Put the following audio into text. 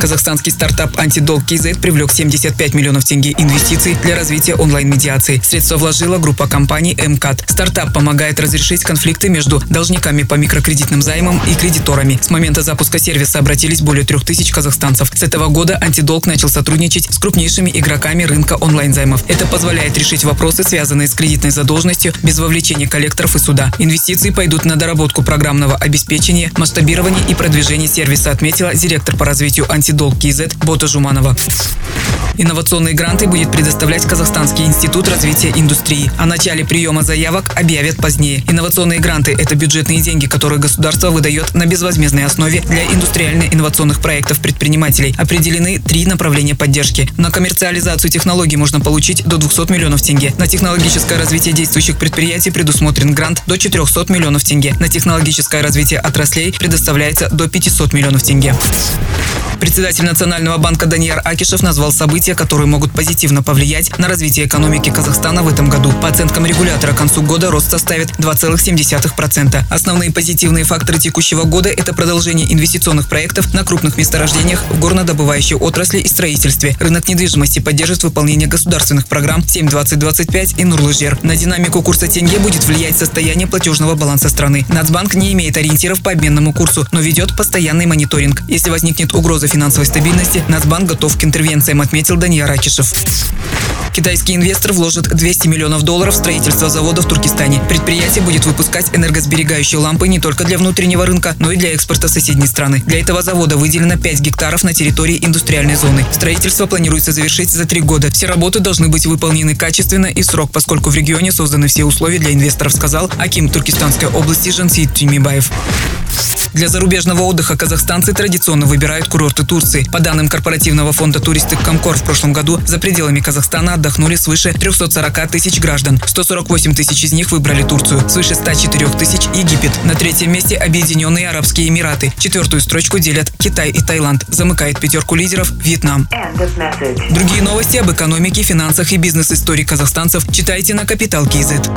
Казахстанский стартап «Антидолг КИЗ» привлек 75 миллионов тенге инвестиций для развития онлайн-медиации. Средства вложила группа компаний МКАТ. Стартап помогает разрешить конфликты между должниками по микрокредитным займам и кредиторами. С момента запуска сервиса обратились более трех тысяч казахстанцев. С этого года «Антидолг» начал сотрудничать с крупнейшими игроками рынка онлайн-займов. Это позволяет решить вопросы, связанные с кредитной задолженностью, без вовлечения коллекторов и суда. Инвестиции пойдут на доработку программного обеспечения, масштабирование и продвижение сервиса, отметила директор по развитию «Антидолг» антидолг КИЗ Бота Жуманова. Инновационные гранты будет предоставлять Казахстанский институт развития индустрии. О начале приема заявок объявят позднее. Инновационные гранты – это бюджетные деньги, которые государство выдает на безвозмездной основе для индустриально-инновационных проектов предпринимателей. Определены три направления поддержки. На коммерциализацию технологий можно получить до 200 миллионов тенге. На технологическое развитие действующих предприятий предусмотрен грант до 400 миллионов тенге. На технологическое развитие отраслей предоставляется до 500 миллионов тенге. Председатель Национального банка Данияр Акишев назвал события, которые могут позитивно повлиять на развитие экономики Казахстана в этом году. По оценкам регулятора, к концу года рост составит 2,7%. Основные позитивные факторы текущего года – это продолжение инвестиционных проектов на крупных месторождениях в горнодобывающей отрасли и строительстве. Рынок недвижимости поддержит выполнение государственных программ 7-20-25 и Нурлыжер. На динамику курса тенге будет влиять состояние платежного баланса страны. Нацбанк не имеет ориентиров по обменному курсу, но ведет постоянный мониторинг. Если возникнет угроза финансовой стабильности, Нацбанк готов к интервенциям, отметил Дания Ракишев. Китайский инвестор вложит 200 миллионов долларов в строительство завода в Туркестане. Предприятие будет выпускать энергосберегающие лампы не только для внутреннего рынка, но и для экспорта соседней страны. Для этого завода выделено 5 гектаров на территории индустриальной зоны. Строительство планируется завершить за три года. Все работы должны быть выполнены качественно и в срок, поскольку в регионе созданы все условия для инвесторов, сказал Аким Туркестанской области Жансит Тюмибаев. Для зарубежного отдыха казахстанцы традиционно выбирают курорты Турции. По данным корпоративного фонда «Туристик Комкор» в прошлом году за пределами Казахстана отдохнули свыше 340 тысяч граждан. 148 тысяч из них выбрали Турцию, свыше 104 тысяч – Египет. На третьем месте Объединенные Арабские Эмираты. Четвертую строчку делят Китай и Таиланд. Замыкает пятерку лидеров Вьетнам. Другие новости об экономике, финансах и бизнес-истории казахстанцев читайте на Капитал Киезет.